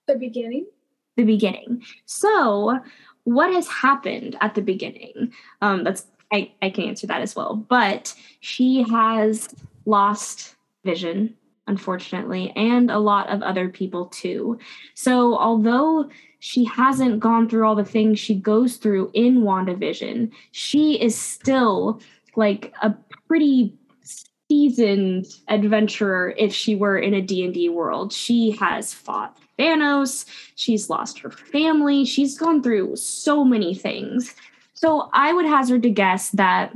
The beginning? The beginning. So, what has happened at the beginning? Um, that's I, I can answer that as well. But she has lost vision unfortunately, and a lot of other people too. So, although she hasn't gone through all the things she goes through in WandaVision, she is still like a pretty seasoned adventurer if she were in a D&D world. She has fought Thanos, she's lost her family, she's gone through so many things. So I would hazard to guess that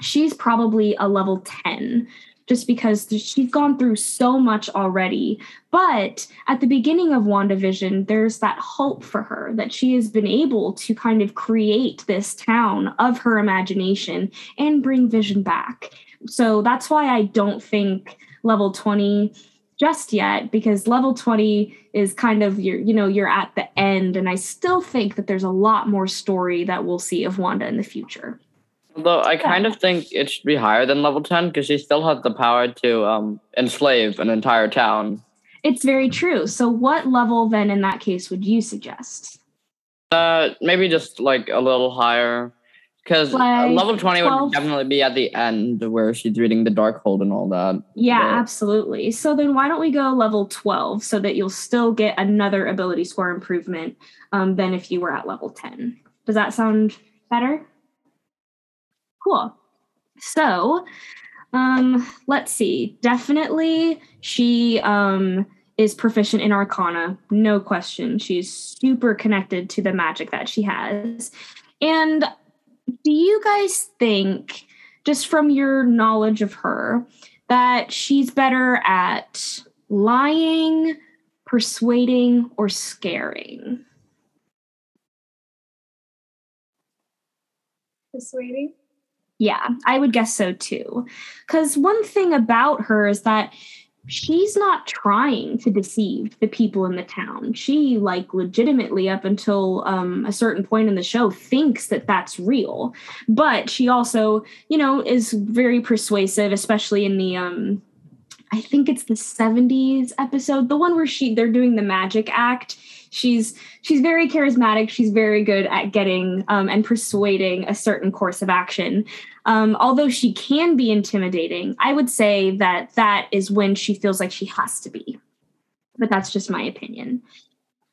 she's probably a level 10 just because she's gone through so much already. But at the beginning of WandaVision, there's that hope for her that she has been able to kind of create this town of her imagination and bring Vision back. So that's why I don't think level 20 just yet because level 20 is kind of your you know you're at the end and i still think that there's a lot more story that we'll see of wanda in the future Although I kind of think it should be higher than level 10 because she still has the power to um, enslave an entire town. It's very true. So, what level then in that case would you suggest? Uh, maybe just like a little higher. Because like level 20 12? would definitely be at the end where she's reading the Darkhold and all that. Yeah, but. absolutely. So then why don't we go level 12 so that you'll still get another ability score improvement um, than if you were at level 10. Does that sound better? Cool. So, um, let's see. Definitely, she um, is proficient in Arcana, no question. She's super connected to the magic that she has. And do you guys think, just from your knowledge of her, that she's better at lying, persuading, or scaring? Persuading. Yeah, I would guess so too. Because one thing about her is that she's not trying to deceive the people in the town. She, like, legitimately, up until um, a certain point in the show, thinks that that's real. But she also, you know, is very persuasive, especially in the um, I think it's the 70s episode, the one where she they're doing the magic act. She's she's very charismatic. She's very good at getting um, and persuading a certain course of action. Um, although she can be intimidating, I would say that that is when she feels like she has to be. But that's just my opinion.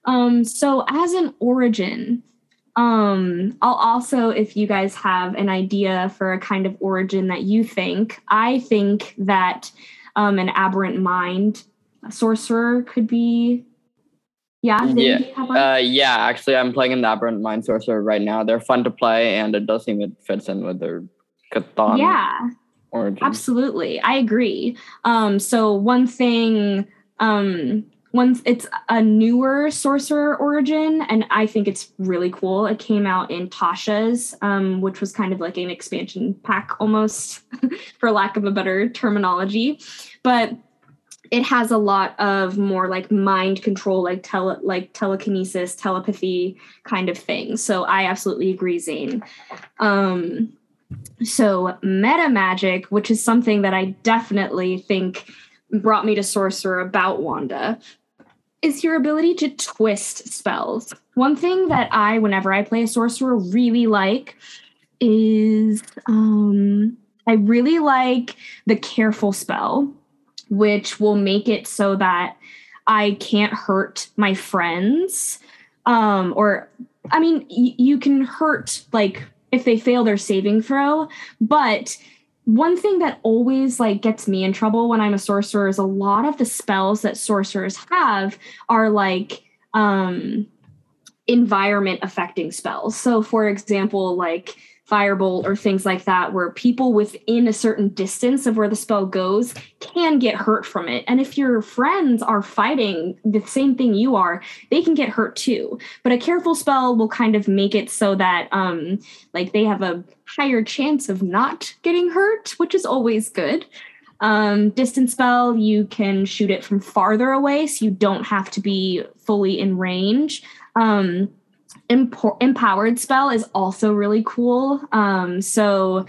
Um, so as an origin, um, I'll also, if you guys have an idea for a kind of origin that you think, I think that um, an aberrant mind sorcerer could be. Yeah. Yeah. Uh, yeah. Actually, I'm playing an aberrant mind sorcerer right now. They're fun to play, and it does seem it fits in with their Chthon yeah origin. absolutely i agree um so one thing um one it's a newer sorcerer origin and i think it's really cool it came out in tasha's um which was kind of like an expansion pack almost <laughs> for lack of a better terminology but it has a lot of more like mind control like tele like telekinesis telepathy kind of thing. So i absolutely agree zane. Um so meta magic which is something that i definitely think brought me to sorcerer about wanda is your ability to twist spells. One thing that i whenever i play a sorcerer really like is um i really like the careful spell which will make it so that I can't hurt my friends. Um, or, I mean, y- you can hurt like if they fail their saving throw, but one thing that always like gets me in trouble when I'm a sorcerer is a lot of the spells that sorcerers have are like um environment affecting spells. So for example, like firebolt or things like that where people within a certain distance of where the spell goes can get hurt from it. And if your friends are fighting the same thing you are they can get hurt too. But a careful spell will kind of make it so that um like they have a higher chance of not getting hurt which is always good. Um, distance spell, you can shoot it from farther away, so you don't have to be fully in range. Um, empowered spell is also really cool. Um, so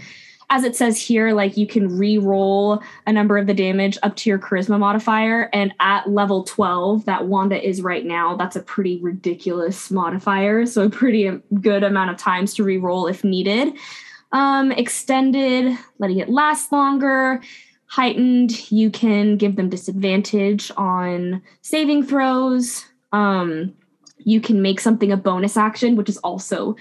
as it says here, like you can re-roll a number of the damage up to your charisma modifier, and at level 12 that Wanda is right now, that's a pretty ridiculous modifier. So a pretty good amount of times to re-roll if needed. Um, extended, letting it last longer. Heightened, you can give them disadvantage on saving throws. Um, you can make something a bonus action, which is also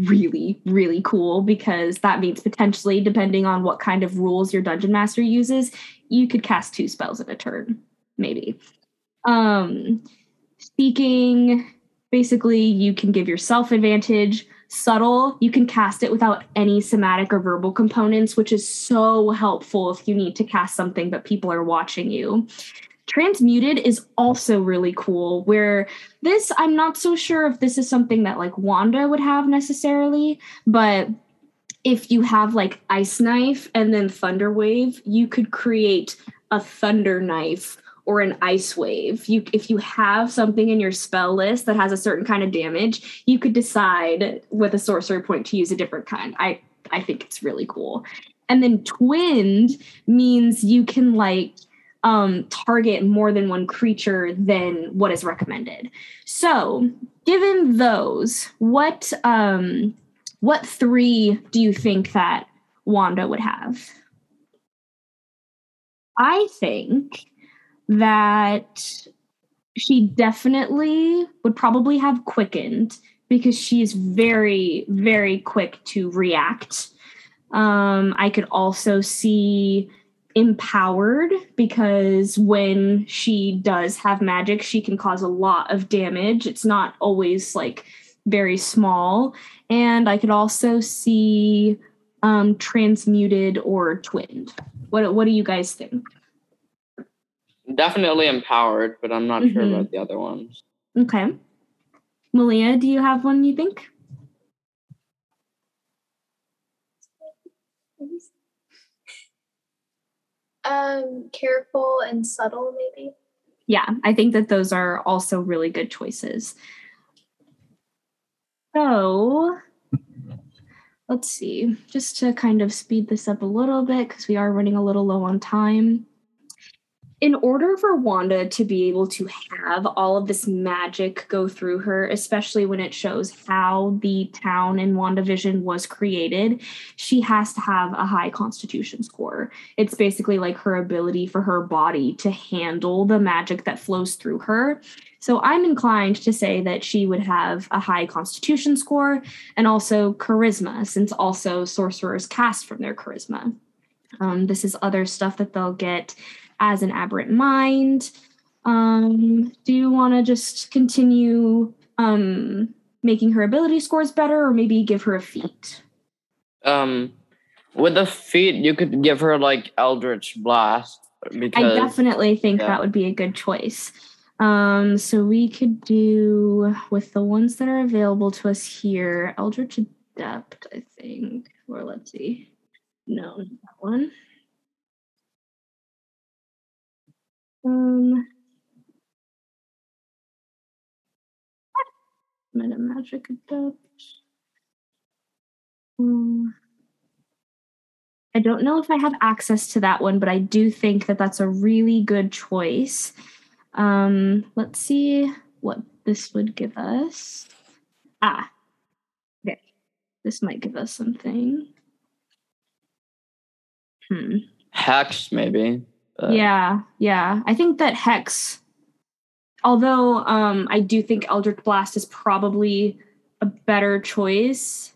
really, really cool because that means potentially, depending on what kind of rules your dungeon master uses, you could cast two spells in a turn, maybe. Um, speaking, basically, you can give yourself advantage. Subtle, you can cast it without any somatic or verbal components, which is so helpful if you need to cast something but people are watching you. Transmuted is also really cool, where this, I'm not so sure if this is something that like Wanda would have necessarily, but if you have like Ice Knife and then Thunder Wave, you could create a Thunder Knife or an ice wave. You if you have something in your spell list that has a certain kind of damage, you could decide with a sorcery point to use a different kind. I I think it's really cool. And then twinned means you can like um, target more than one creature than what is recommended. So, given those, what um, what three do you think that Wanda would have? I think that she definitely would probably have quickened because she's very, very quick to react. Um, I could also see empowered because when she does have magic, she can cause a lot of damage. It's not always like very small. And I could also see um, transmuted or twinned. What what do you guys think? Definitely empowered, but I'm not mm-hmm. sure about the other ones. Okay. Malia, do you have one you think? Um, careful and subtle, maybe. Yeah, I think that those are also really good choices. So let's see, just to kind of speed this up a little bit because we are running a little low on time in order for Wanda to be able to have all of this magic go through her, especially when it shows how the town in WandaVision was created, she has to have a high constitution score. It's basically like her ability for her body to handle the magic that flows through her. So I'm inclined to say that she would have a high constitution score and also charisma, since also sorcerers cast from their charisma. Um, this is other stuff that they'll get as an aberrant mind. Um, do you want to just continue um, making her ability scores better, or maybe give her a feat? Um, with the feat, you could give her like Eldritch Blast. Because, I definitely think yeah. that would be a good choice. Um, so we could do with the ones that are available to us here, Eldritch Adept, I think. Or let's see. No, that one. Um Meta Magic Adept. Um, I don't know if I have access to that one, but I do think that that's a really good choice. Um, let's see what this would give us. Ah, okay. This might give us something. Hmm. Hex, maybe. But. Yeah, yeah. I think that Hex, although um, I do think Eldritch Blast is probably a better choice.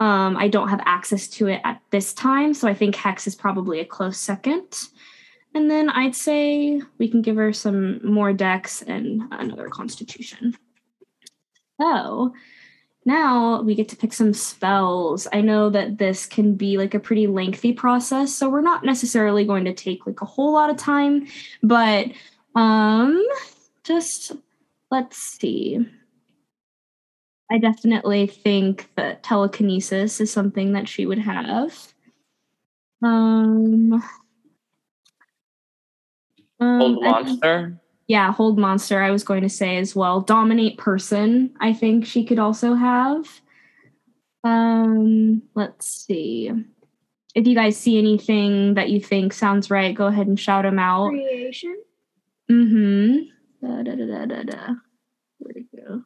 Um, I don't have access to it at this time, so I think Hex is probably a close second. And then I'd say we can give her some more dex and another constitution. So now we get to pick some spells. I know that this can be like a pretty lengthy process, so we're not necessarily going to take like a whole lot of time, but um just let's see. I definitely think that telekinesis is something that she would have. Um, um Hold monster. Yeah, hold monster. I was going to say as well. Dominate person. I think she could also have. Um, let's see. If you guys see anything that you think sounds right, go ahead and shout them out. Creation. Mm-hmm. Da, da, da, da, da, da. Where'd it go?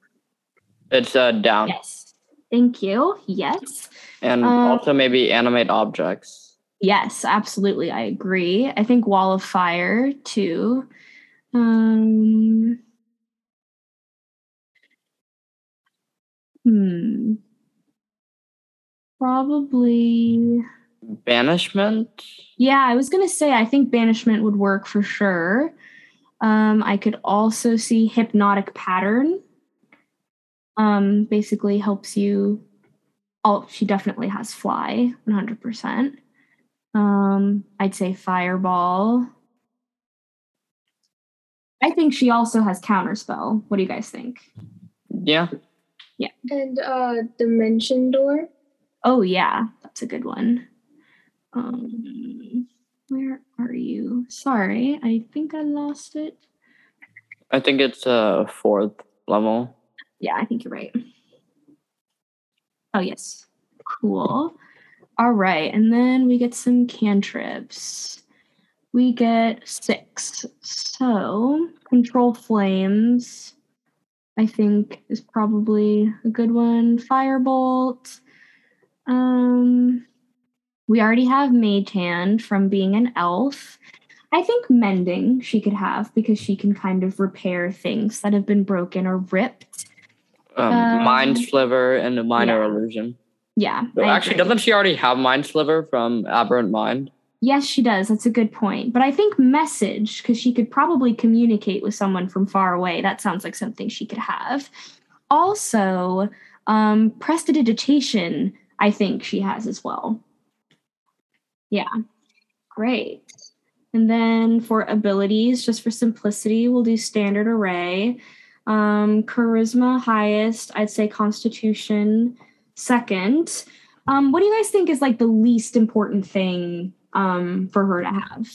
It's uh down. Yes. Thank you. Yes. And Um, also maybe animate objects. Yes, absolutely. I agree. I think Wall of Fire too. Um Hmm. Probably Banishment. Yeah, I was gonna say I think banishment would work for sure. Um, I could also see hypnotic pattern. Um, basically helps you. Oh, she definitely has fly, one hundred percent. Um, I'd say fireball. I think she also has counterspell. What do you guys think? Yeah. Yeah. And uh dimension door. Oh yeah, that's a good one. Um, where are you? Sorry, I think I lost it. I think it's uh fourth level. Yeah, I think you're right. Oh yes, cool. All right, and then we get some cantrips. We get six. So control flames. I think is probably a good one. Firebolt. Um, we already have Mage Hand from being an elf. I think mending she could have because she can kind of repair things that have been broken or ripped. Um, Um, mind sliver and a minor yeah. illusion. Yeah. Actually, agree. doesn't she already have mind sliver from Aberrant Mind? Yes, she does. That's a good point. But I think message, because she could probably communicate with someone from far away. That sounds like something she could have. Also, um, prestidigitation, I think she has as well. Yeah. Great. And then for abilities, just for simplicity, we'll do standard array. Um, charisma highest, I'd say constitution second. Um, what do you guys think is like the least important thing um, for her to have?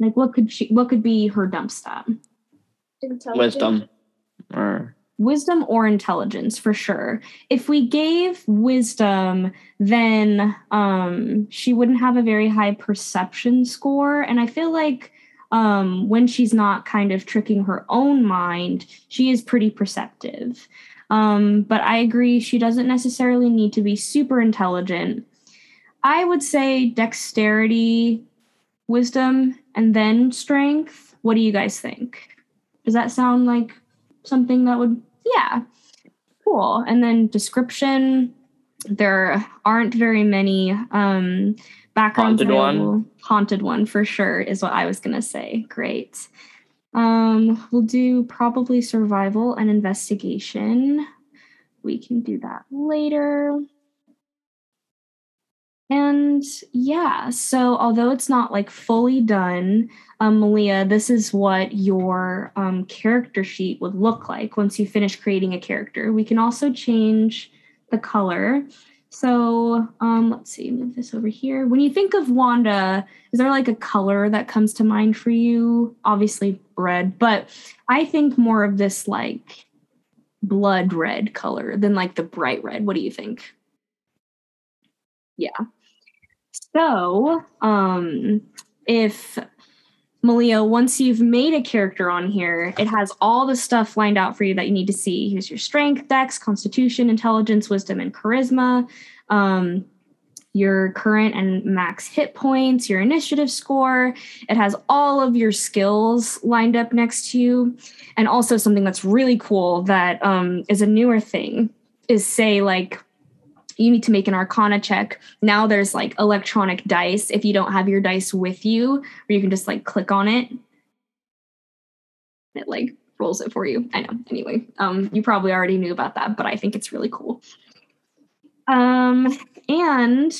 Like, what could she? What could be her dump stat? Wisdom. Or Wisdom or intelligence, for sure. If we gave wisdom, then um, she wouldn't have a very high perception score, and I feel like um, when she's not kind of tricking her own mind, she is pretty perceptive. Um, but I agree, she doesn't necessarily need to be super intelligent. I would say dexterity, wisdom, and then strength. What do you guys think? Does that sound like something that would, yeah, cool. And then description, there aren't very many um, backgrounds Haunted one? Haunted one for sure is what I was gonna say. Great. Um, we'll do probably survival and investigation. We can do that later. And yeah, so although it's not like fully done, um, Malia, this is what your um, character sheet would look like once you finish creating a character. We can also change the color. So um, let's see, move this over here. When you think of Wanda, is there like a color that comes to mind for you? Obviously, red, but I think more of this like blood red color than like the bright red. What do you think? Yeah. So, um, if Malia, once you've made a character on here, it has all the stuff lined out for you that you need to see. Here's your strength, dex, constitution, intelligence, wisdom, and charisma. Um, your current and max hit points, your initiative score. It has all of your skills lined up next to you. And also, something that's really cool that um, is a newer thing is say, like, you need to make an arcana check. Now there's like electronic dice if you don't have your dice with you, where you can just like click on it. It like rolls it for you. I know. Anyway, um, you probably already knew about that, but I think it's really cool. Um, and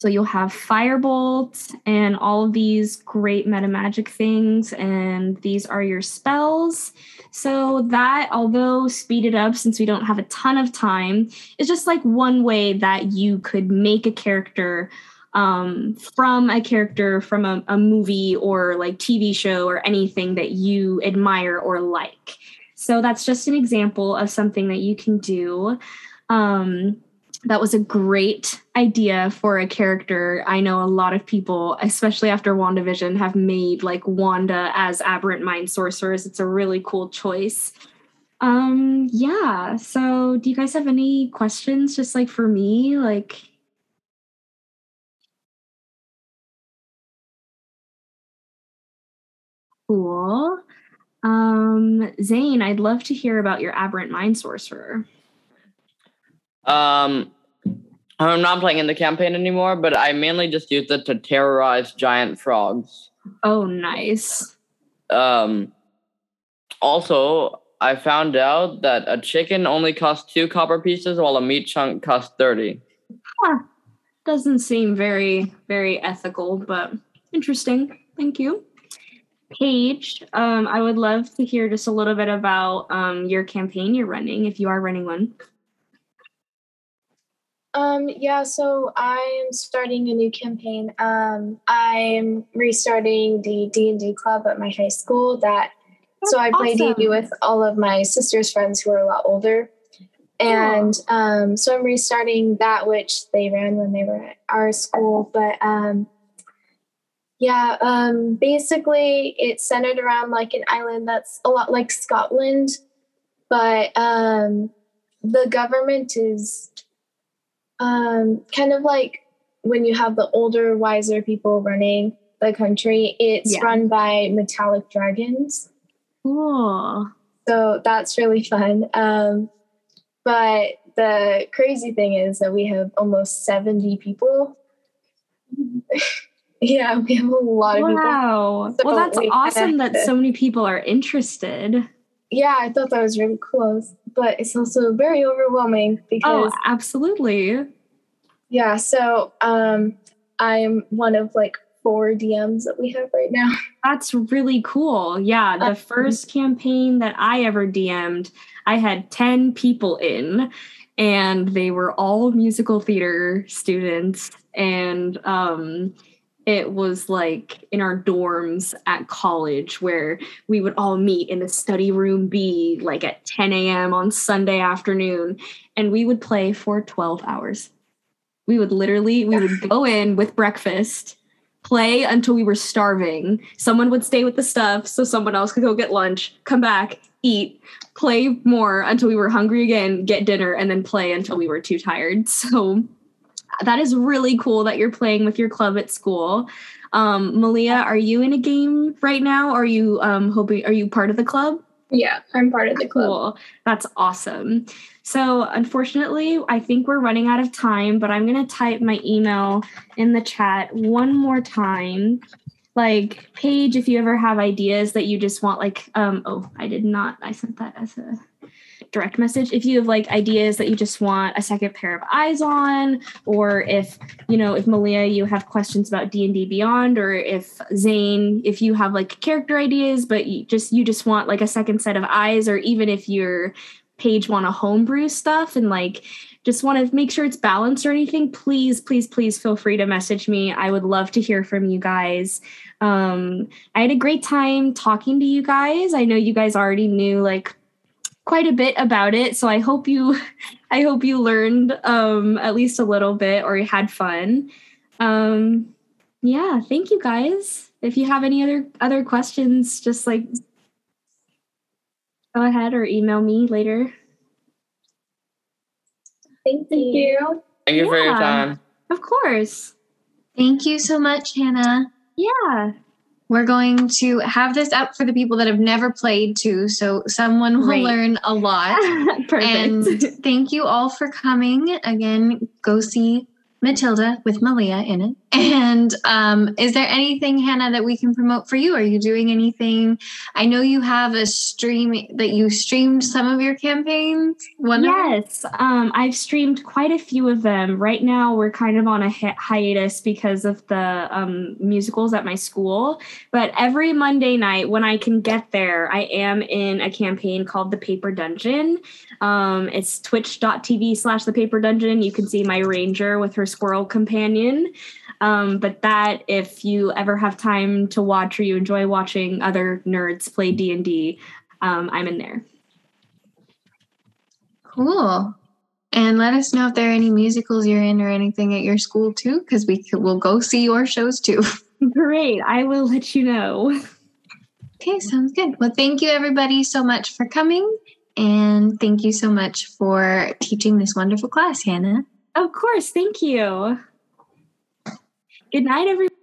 so you'll have Firebolt and all of these great meta magic things, and these are your spells. So that, although speeded up since we don't have a ton of time, is just like one way that you could make a character um, from a character from a, a movie or like TV show or anything that you admire or like. So that's just an example of something that you can do. Um, that was a great idea for a character. I know a lot of people, especially after WandaVision, have made like Wanda as aberrant mind sorcerers. It's a really cool choice. Um, yeah. So do you guys have any questions just like for me? Like Cool. Um, Zane, I'd love to hear about your aberrant mind sorcerer. Um, I'm not playing in the campaign anymore, but I mainly just use it to terrorize giant frogs. Oh, nice. Um, also, I found out that a chicken only costs two copper pieces, while a meat chunk costs thirty. Huh. Doesn't seem very, very ethical, but interesting. Thank you. Paige, um, I would love to hear just a little bit about um, your campaign you're running, if you are running one. Um, yeah, so I am starting a new campaign. Um, I'm restarting the D and D club at my high school. That That's so I play D and D with all of my sister's friends who are a lot older, and um, so I'm restarting that, which they ran when they were at our school. But um, yeah, um, basically it's centered around like an island that's a lot like Scotland, but um, the government is um, kind of like when you have the older, wiser people running the country, it's yeah. run by metallic dragons. Cool. So that's really fun. Um, but the crazy thing is that we have almost 70 people. <laughs> yeah, we have a lot of wow. people. Wow. So well, that's we awesome that <laughs> so many people are interested. Yeah, I thought that was really cool but it's also very overwhelming oh, because oh, absolutely. Yeah, so um I'm one of like four DMs that we have right now. <laughs> That's really cool. Yeah, the um, first campaign that I ever DM'd, I had 10 people in and they were all musical theater students and um it was like in our dorms at college where we would all meet in the study room B like at 10 a.m. on Sunday afternoon and we would play for 12 hours. We would literally we would go <laughs> in with breakfast, play until we were starving. Someone would stay with the stuff so someone else could go get lunch, come back, eat, play more until we were hungry again, get dinner and then play until we were too tired. <laughs> So that is really cool that you're playing with your club at school. Um, Malia, are you in a game right now? Are you um, hoping? Are you part of the club? Yeah, I'm part of the club. Cool. That's awesome. So, unfortunately, I think we're running out of time, but I'm going to type my email in the chat one more time. Like, Paige, if you ever have ideas that you just want, like, um, oh, I did not, I sent that as a direct message if you have like ideas that you just want a second pair of eyes on or if you know if malia you have questions about d&d beyond or if zane if you have like character ideas but you just you just want like a second set of eyes or even if your Paige want to homebrew stuff and like just want to make sure it's balanced or anything please please please feel free to message me. I would love to hear from you guys. Um, i had a great time talking to you guys. I know you guys already knew like quite a bit about it so i hope you <laughs> i hope you learned um at least a little bit or you had fun. Um yeah thank you guys. If you have any other other questions just like go ahead or email me later. Thank you. Thank you for your time. of course. Thank you so much, Hannah. yeah We're going to have this up for the people that have never played too, so someone will Great. learn a lot. <laughs> perfect And thank you all for coming. Again, go see Matilda with Malia in it. <laughs> And um, is there anything, Hannah, that we can promote for you? Are you doing anything? I know you have a stream that you streamed some of your campaigns. One yes um i've streamed quite a few of them right now we're kind of on a hi- hiatus because of the um, musicals at my school but every monday night when i can get there i am in a campaign called the paper dungeon um, it's twitch.tv slash the paper dungeon you can see my ranger with her squirrel companion um, but that if you ever have time to watch or you enjoy watching other nerds play d&d um, i'm in there Cool. And let us know if there are any musicals you're in or anything at your school too, because we'll go see your shows too. <laughs> Great. I will let you know. Okay, sounds good. Well, thank you everybody so much for coming. And thank you so much for teaching this wonderful class, Hannah. Of course. Thank you. Good night, everyone.